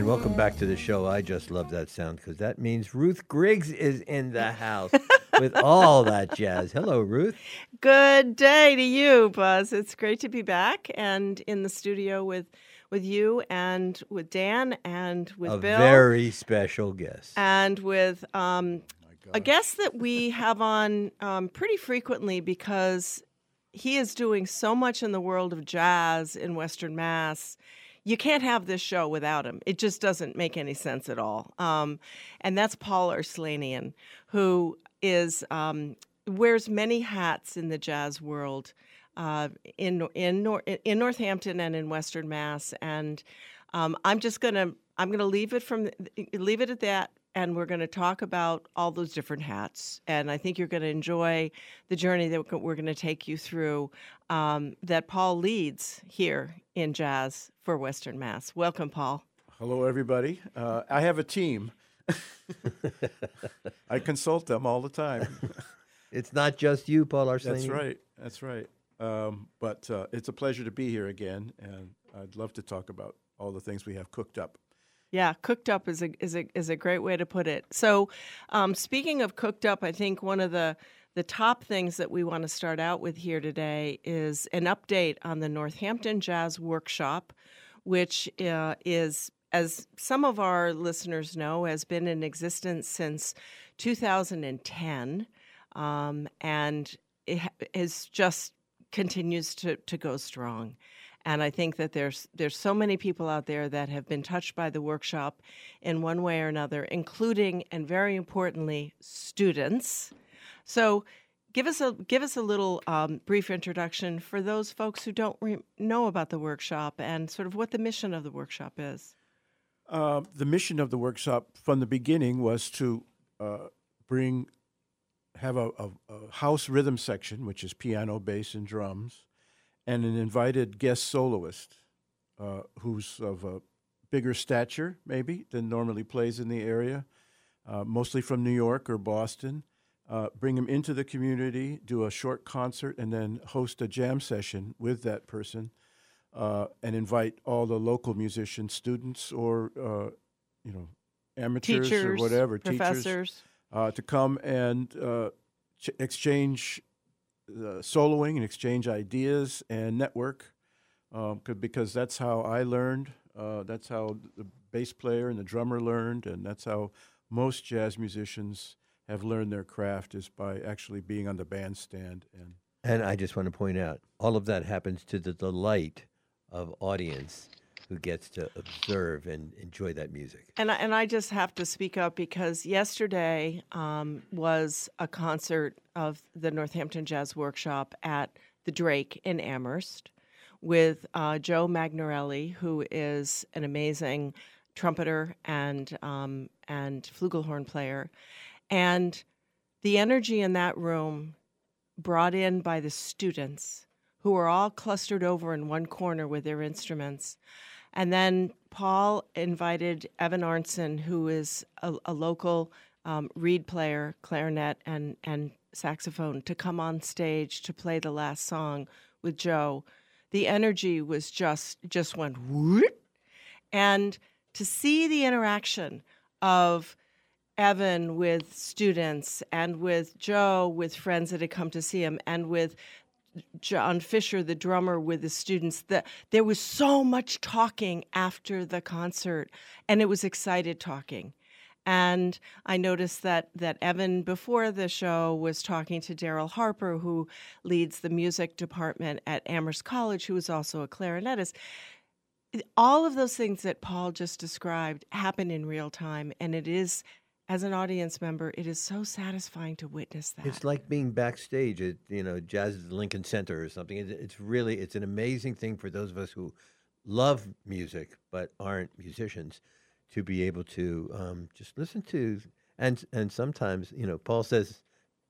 And welcome back to the show. I just love that sound because that means Ruth Griggs is in the house with all that jazz. Hello, Ruth. Good day to you, Buzz. It's great to be back and in the studio with with you and with Dan and with a Bill. very special guest. And with um, a guest that we have on um, pretty frequently because he is doing so much in the world of jazz in Western Mass. You can't have this show without him. It just doesn't make any sense at all. Um, and that's Paul Arslanian, who is um, wears many hats in the jazz world uh, in in Nor- in Northampton and in Western Mass. And um, I'm just gonna I'm gonna leave it from leave it at that. And we're going to talk about all those different hats. And I think you're going to enjoy the journey that we're going to take you through um, that Paul leads here in jazz for Western Mass. Welcome, Paul. Hello, everybody. Uh, I have a team. I consult them all the time. It's not just you, Paul Arslanian. That's right. That's right. Um, but uh, it's a pleasure to be here again, and I'd love to talk about all the things we have cooked up. Yeah, cooked up is a is a is a great way to put it. So, um, speaking of cooked up, I think one of the the top things that we want to start out with here today is an update on the Northampton Jazz Workshop, which uh, is, as some of our listeners know, has been in existence since 2010, um, and it is just continues to to go strong. And I think that there's there's so many people out there that have been touched by the workshop in one way or another, including and very importantly, students. So, give us a give us a little um, brief introduction for those folks who don't re- know about the workshop and sort of what the mission of the workshop is. Uh, the mission of the workshop from the beginning was to uh, bring have a, a, a house rhythm section, which is piano, bass, and drums and an invited guest soloist uh, who's of a bigger stature, maybe, than normally plays in the area, uh, mostly from New York or Boston. Uh, bring him into the community, do a short concert, and then host a jam session with that person, uh, and invite all the local musicians, students, or uh, you know, amateurs Teachers, or whatever, professors. teachers, uh, to come and ch- exchange soloing and exchange ideas and network um, because that's how I learned. Uh, that's how the bass player and the drummer learned, and that's how most jazz musicians have learned their craft is by actually being on the bandstand. And And I just want to point out, all of that happens to the delight of audience who gets to observe and enjoy that music. And I, and I just have to speak up because yesterday um, was a concert of the Northampton Jazz Workshop at the Drake in Amherst with uh, Joe Magnarelli, who is an amazing trumpeter and um, and flugelhorn player, and the energy in that room brought in by the students who were all clustered over in one corner with their instruments. And then Paul invited Evan Arnson, who is a, a local um, reed player, clarinet, and, and saxophone, to come on stage to play the last song with Joe. The energy was just just went whoop, and to see the interaction of Evan with students and with Joe with friends that had come to see him and with John Fisher, the drummer, with the students. That there was so much talking after the concert, and it was excited talking. And I noticed that that Evan before the show was talking to Darryl Harper, who leads the music department at Amherst College, who is also a clarinetist. All of those things that Paul just described happen in real time, and it is as an audience member, it is so satisfying to witness that. It's like being backstage at you know Jazz at the Lincoln Center or something. It's, it's really it's an amazing thing for those of us who love music but aren't musicians to be able to um, just listen to and and sometimes you know Paul says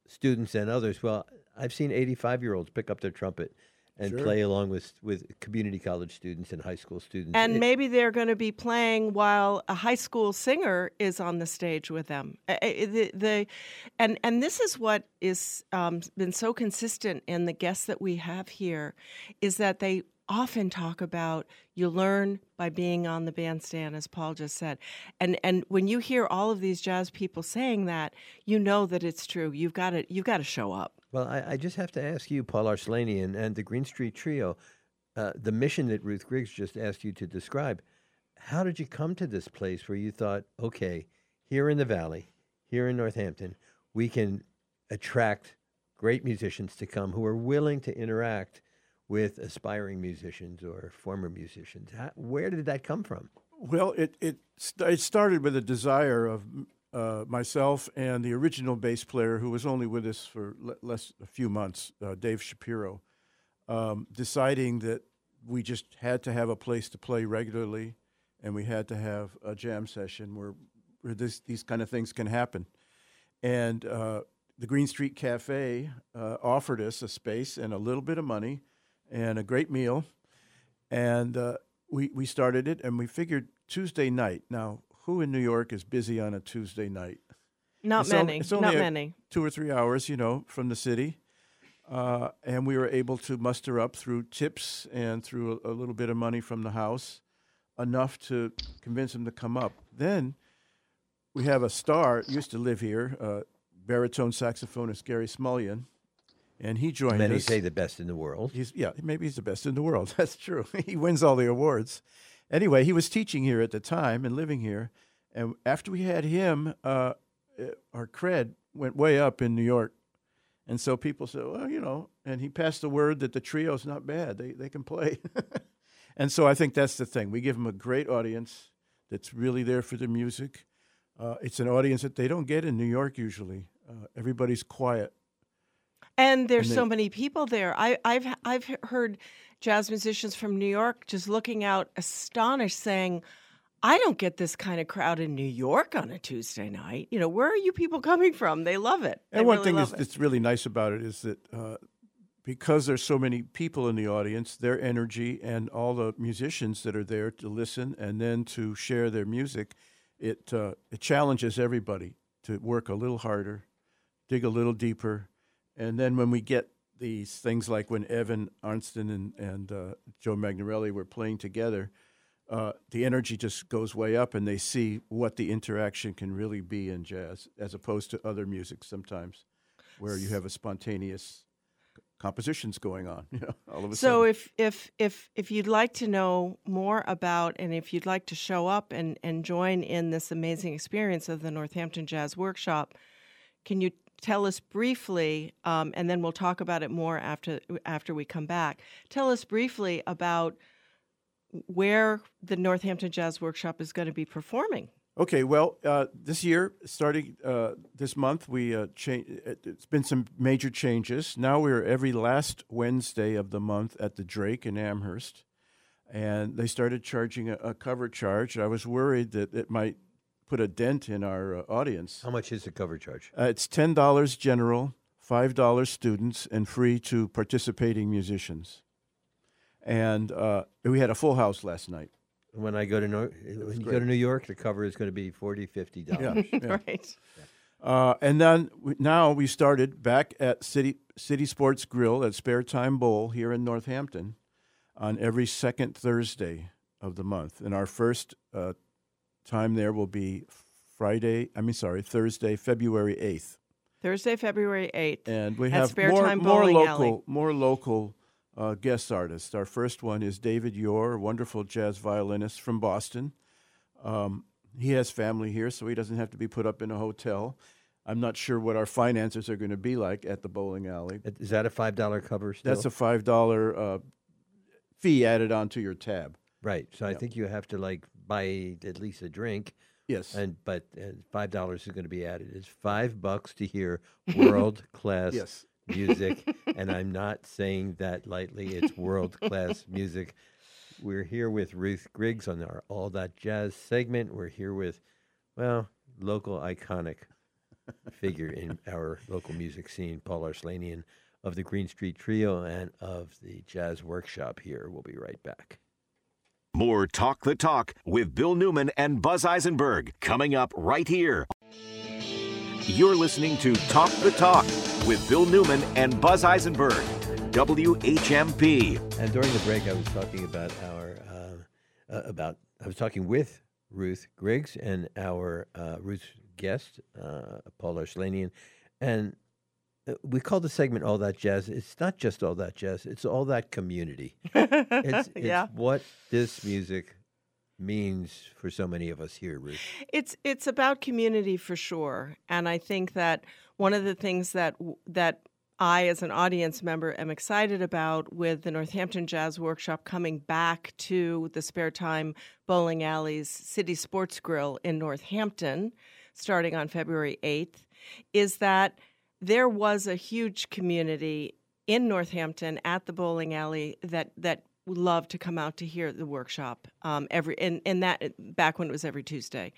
students and others. Well, I've seen 85 year olds pick up their trumpet and Sure. play along with with community college students and high school students. and It- maybe they're going to be playing while a high school singer is on the stage with them. The, the, and and this is what is um, been so consistent in the guests that we have here, is that they often talk about you learn by being on the bandstand, as Paul just said. And and when you hear all of these jazz people saying that, you know that it's true. You've got to you've got to show up. Well, I, I just have to ask you, Paul Arslanian and the Green Street Trio, uh, the mission that Ruth Griggs just asked you to describe. How did you come to this place where you thought, okay, here in the Valley, here in Northampton, we can attract great musicians to come who are willing to interact with aspiring musicians or former musicians. How, where did that come from? Well, it it st- it started with a desire of uh, myself and the original bass player, who was only with us for le- less a few months, uh, Dave Shapiro, um, deciding that we just had to have a place to play regularly, and we had to have a jam session where where this, these kind of things can happen, and. Uh, the Green Street Cafe uh, offered us a space and a little bit of money and a great meal. And uh, we, we started it and we figured Tuesday night. Now, who in New York is busy on a Tuesday night? Not It's many. it's not only a- many. Two or three hours, you know, from the city. Uh, and we were able to muster up through tips and through a, a little bit of money from the house enough to convince him to come up. Then we have a star, used to live here, uh, baritone saxophonist Gary Smulyan, and he joined Many us. say the best in the world. He's yeah, maybe he's the best in the world. That's true. he wins all the awards. Anyway, he was teaching here at the time and living here, and after we had him, uh, uh, our cred went way up in New York, and so people said, well, you know, and he passed the word that the trio's not bad. They they can play, and so I think that's the thing. We give them a great audience that's really there for the music. Uh, it's an audience that they don't get in New York usually. Uh, everybody's quiet. And there's And so many people there. I, I've I've heard jazz musicians from New York just looking out, astonished, saying, "I don't get this kind of crowd in New York on a Tuesday night. You know, where are you people coming from? They love it. They And one really thing is, that's really nice about it is that uh, because there's so many people in the audience, their energy and all the musicians that are there to listen and then to share their music, it uh, it challenges everybody to work a little harder, dig a little deeper, and then when we get these things like when Evan Arnston and and uh, Joe Magnarelli were playing together. Uh, the energy just goes way up, and they see what the interaction can really be in jazz, as opposed to other music sometimes, where you have a spontaneous compositions going on. You know, all of a So sudden. if if if if you'd like to know more about and if you'd like to show up and and join in this amazing experience of the Northampton Jazz Workshop, can you tell us briefly, um, and then we'll talk about it more after after we come back. Tell us briefly about where the Northampton Jazz Workshop is going to be performing. Okay, well, uh, this year, starting uh, this month, we uh, cha- it- it's been some major changes. Now we're every last Wednesday of the month at the Drake in Amherst, and they started charging a, a cover charge. I was worried that it might put a dent in our uh, audience. How much is the cover charge? Uh, it's ten dollars general, five dollars students, and free to participating musicians. And uh, we had a full house last night. When I go to Nor- when you go to New York, the cover is going to be 40 50 dollars. yeah. right. Uh, and then we, now we started back at City City Sports Grill at Spare Time Bowl here in Northampton on every second Thursday of the month. And our first uh, time there will be Friday. I mean, sorry, Thursday, February eighth. Thursday, February eighth. And we At have Spare more Time more local Alley. more local uh, guest artists. Our first one is David Yore, a wonderful jazz violinist from Boston. Um, he has family here, so he doesn't have to be put up in a hotel. I'm not sure what our finances are going to be like at the bowling alley. Is that a five dollar cover? Still? That's a five dollar uh, fee added onto your tab. right. So I think you have to like buy at least a drink, Yes, and but uh, five dollars is going to be added. It's five bucks to hear world class yes. music, and I'm not saying that lightly. It's world class music. We're here with Ruth Griggs on our All That Jazz segment. We're here with, well, local iconic figure in our local music scene, Paul Arslanian of the Green Street Trio and of the Jazz Workshop here. We'll be right back. More Talk the Talk with Bill Newman and Buzz Eisenberg coming up right here. You're listening to Talk the Talk with Bill Newman and Buzz Eisenberg, WHMP. And during the break, I was talking about our uh, uh, about I was talking with Ruth Griggs and our uh, Ruth's guest, uh, Paul Arslanian, and Uh, we call the segment "All That Jazz." It's not just all that jazz; it's all that community. It's, it's yeah. what this music means for so many of us here, Ruth. It's it's about community for sure, and I think that one of the things that that I, as an audience member, am excited about with the Northampton Jazz Workshop coming back to the Spare Time Bowling Alley's City Sports Grill in Northampton, starting on February eighth, is that there was a huge community in Northampton at the bowling alley that that loved to come out to hear the workshop um, every and, and that back when it was every Tuesday,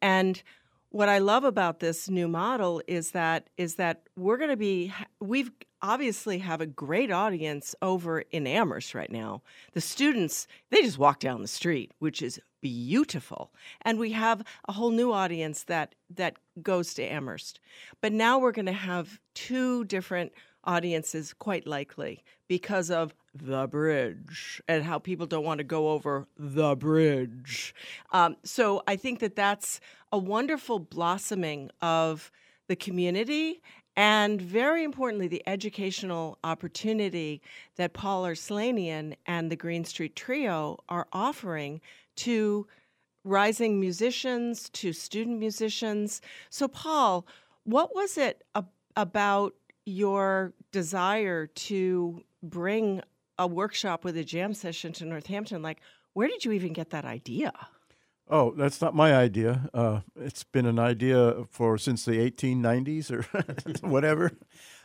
and what I love about this new model is that is that we're going to be we've obviously have a great audience over in Amherst right now. The students they just walk down the street, which is beautiful, and we have a whole new audience that that goes to Amherst. But now we're going to have two different audiences quite likely because of the bridge and how people don't want to go over the bridge. Um, so I think that that's a wonderful blossoming of the community and very importantly, the educational opportunity that Paul Arslanian and the Green Street Trio are offering to rising musicians, to student musicians. So, Paul, what was it ab- about your desire to bring a workshop with a jam session to Northampton? Like, where did you even get that idea? Oh, that's not my idea. Uh, it's been an idea for since the 1890s or whatever.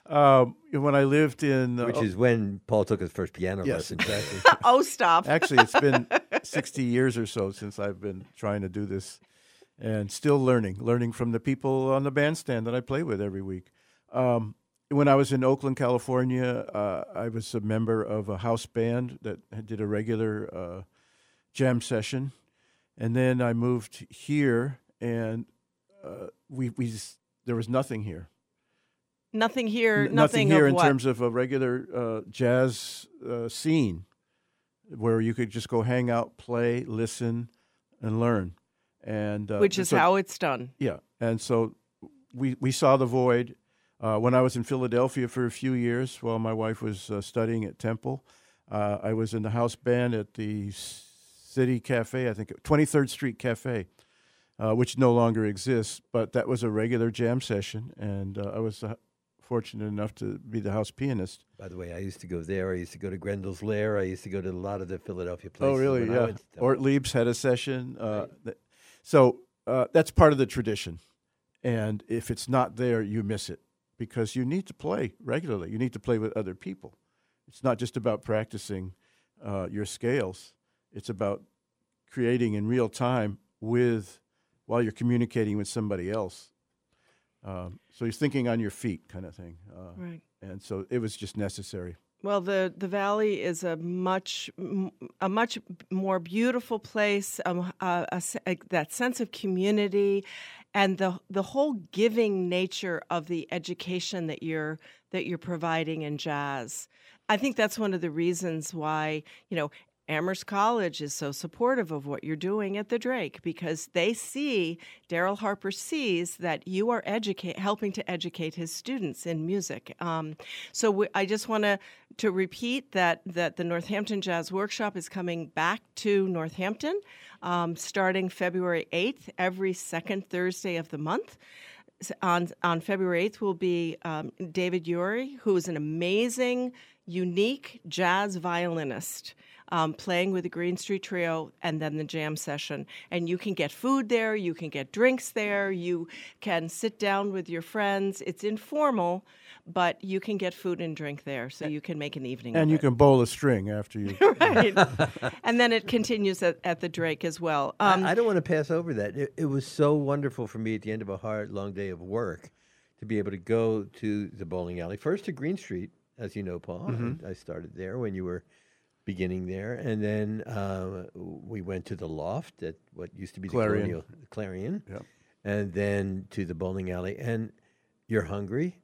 Um, when I lived in, uh, Which is when Paul took his first piano Yes. lesson. Exactly. oh, stop. actually, it's been 60 years or so since I've been trying to do this, and still learning, learning from the people on the bandstand that I play with every week. Um, when I was in Oakland, California, uh, I was a member of a house band that did a regular uh, jam session, and then I moved here, and uh, we we just, there was nothing here. Nothing here. N- nothing, here of in what? terms of a regular uh, jazz uh, scene where you could just go hang out, play, listen, and learn. And uh, which is so- how it's done. yeah. And so we we saw the void uh, when I was in Philadelphia for a few years while my wife was uh, studying at Temple. Uh, I was in the house band at the City Cafe, I think, 23rd Street Cafe, uh, which no longer exists. But that was a regular jam session, and uh, I was fortunate enough to be the house pianist. By the way, I used to go there. I used to go to Grendel's Lair. I used to go to a lot of the Philadelphia places. Oh, really? Yeah. Ortlieb's had a session. Uh, th- so uh, that's part of the tradition. And if it's not there, you miss it because you need to play regularly. You need to play with other people. It's not just about practicing uh, your scales, it's about creating in real time with while you're communicating with somebody else. Um, so you're thinking on your feet, kind of thing. Uh, Right. And so it was just necessary. Well, the, the valley is a much a much more beautiful place. Um, a, a a- that sense of community, and the the whole giving nature of the education that you're that you're providing in jazz. I think that's one of the reasons why you know Amherst College is so supportive of what you're doing at the Drake because they see Darryl Harper sees that you are educate helping to educate his students in music. Um, so we, I just want to to repeat that that the Northampton Jazz Workshop is coming back to Northampton um, starting February 8th, every second Thursday of the month on on February 8th will be um, David Urey, who is an amazing, unique jazz violinist. Um, playing with the Green Street Trio and then the jam session. And you can get food there, you can get drinks there, you can sit down with your friends. It's informal, but you can get food and drink there, so you can make an evening And of you it. can bowl a string after you. right. and then it continues at, at the Drake as well. Um, I, I don't want to pass over that. It, it was so wonderful for me at the end of a hard, long day of work to be able to go to the bowling alley. First to Green Street, as you know, Paul. Mm-hmm. I, I started there when you were beginning there, and then uh, we went to the loft at what used to be the Clarion. Colonial Clarion, Yep. and then to the bowling alley. And you're hungry,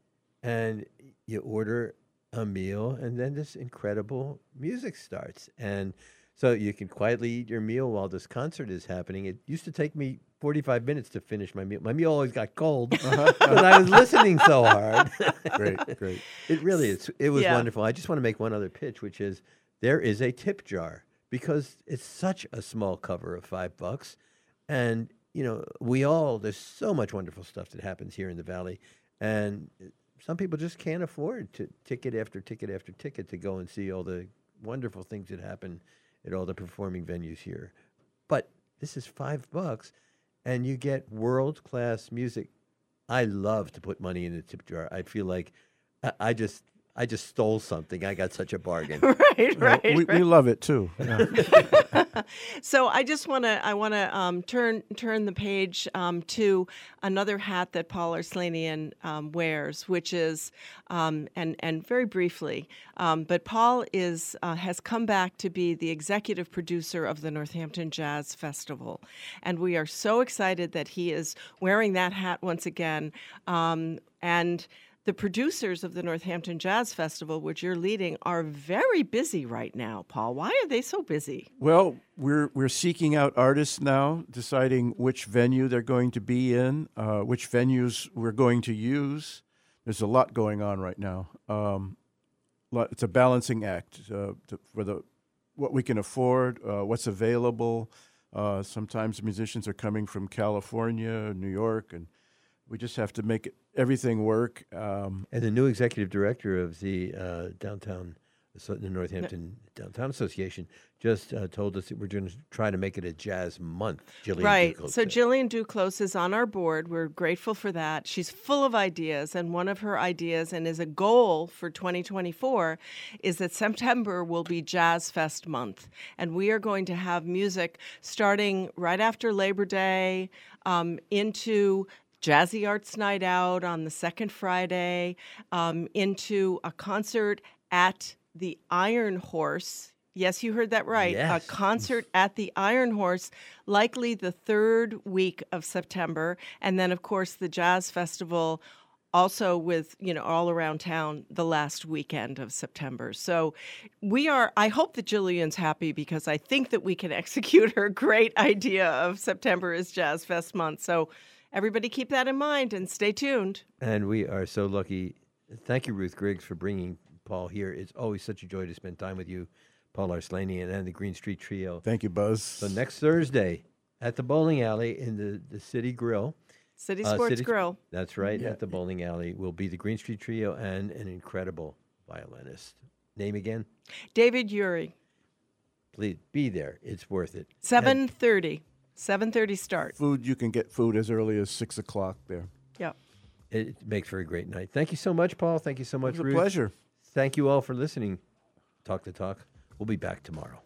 and you order a meal, and then this incredible music starts. And so you can quietly eat your meal while this concert is happening. It used to take me 45 minutes to finish my meal. My meal always got cold because I was listening so hard. Great, great. It really is. It was Yeah. wonderful. I just want to make one other pitch, which is there is a tip jar because it's such a small cover of five bucks, and you know we all there's so much wonderful stuff that happens here in the valley, and some people just can't afford to ticket after ticket after ticket to go and see all the wonderful things that happen at all the performing venues here. But this is five bucks, and you get world class music I love to put money in the tip jar. I feel like I, I just I just stole something. I got such a bargain. right, right. we, we love it too. Yeah. So I just want to I want to um, turn turn the page um, to another hat that Paul Arslanian um, wears, which is um, and and very briefly, um, but Paul is uh, has come back to be the executive producer of the Northampton Jazz Festival, and we are so excited that he is wearing that hat once again. Um, and the producers of the Northampton Jazz Festival, which you're leading, are very busy right now. Paul, why are they so busy? Well, we're we're seeking out artists now, deciding which venue they're going to be in, uh, which venues we're going to use. There's a lot going on right now. Um, it's a balancing act uh, to, for the what we can afford, uh, what's available. Uh, sometimes musicians are coming from California, New York, and we just have to make it, everything work. Um, And the new executive director of the uh, downtown, so- the Northampton Downtown Association, just uh, told us that we're going to try to make it a jazz month. Jillian Right. Duclos So said. Jillian Duclos is on our board. We're grateful for that. She's full of ideas, and one of her ideas, and is a goal for 2024, is that September will be Jazz Fest month, and we are going to have music starting right after Labor Day um, into. Jazzy Arts Night Out on the second Friday, um, into a concert at the Iron Horse. Yes, you heard that right. Yes. A concert at the Iron Horse, likely the third week of September, and then of course the Jazz Festival, also with you know all around town the last weekend of September. So we are. I hope that Jillian's happy because I think that we can execute her great idea of September as Jazz Fest month. So everybody keep that in mind and stay tuned. And we are so lucky. Thank you, Ruth Griggs, for bringing Paul here. It's always such a joy to spend time with you, Paul Arslanian, and the Green Street Trio. thank you, Buzz. So next Thursday at the bowling alley in the, the City Grill. City uh, City- Grill. That's right. At the bowling alley will be the Green Street Trio and an incredible violinist. Name again? David Urey. Please be there. It's worth it. Seven thirty. Seven thirty start. food you can get food as early as six o'clock there. Yep. It it makes for a great night. Thank you so much, Paul. Thank you so It much, was a Ruth. pleasure. Thank you all for listening. Talk the talk. We'll be back tomorrow.